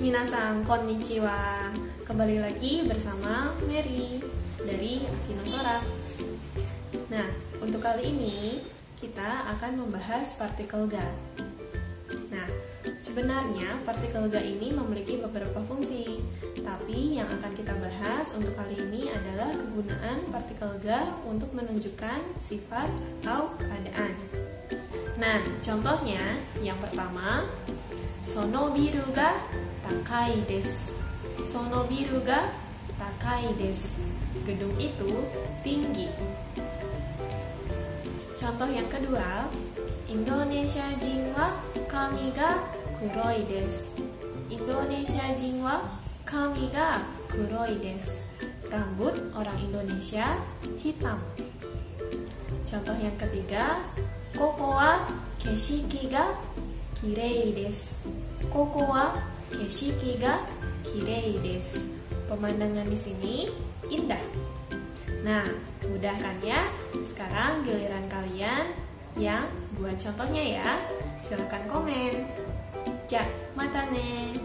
Minasang konnichiwa. Kembali lagi bersama Mary dari Akinosora. Nah, untuk kali ini kita akan membahas partikel ga. Nah, sebenarnya partikel ga ini memiliki beberapa fungsi, tapi yang akan kita bahas untuk kali ini adalah kegunaan partikel ga untuk menunjukkan sifat atau keadaan. Nah, contohnya yang pertama, sono biru ga takai desu. Sono biru ga takai desu. Gedung itu tinggi. Contoh yang kedua, Indonesia jin wa kami ga kuroi desu. Indonesia jin wa kami ga kuroi desu. Rambut orang Indonesia hitam. Contoh yang ketiga, Koko wa keshiki ga kirei desu. Koko wa keshiki ga kirei. Pemandangan di sini indah. Nah, mudah kan ya? Sekarang giliran kalian yang buat contohnya ya. Silahkan komen. Ja, mata ne.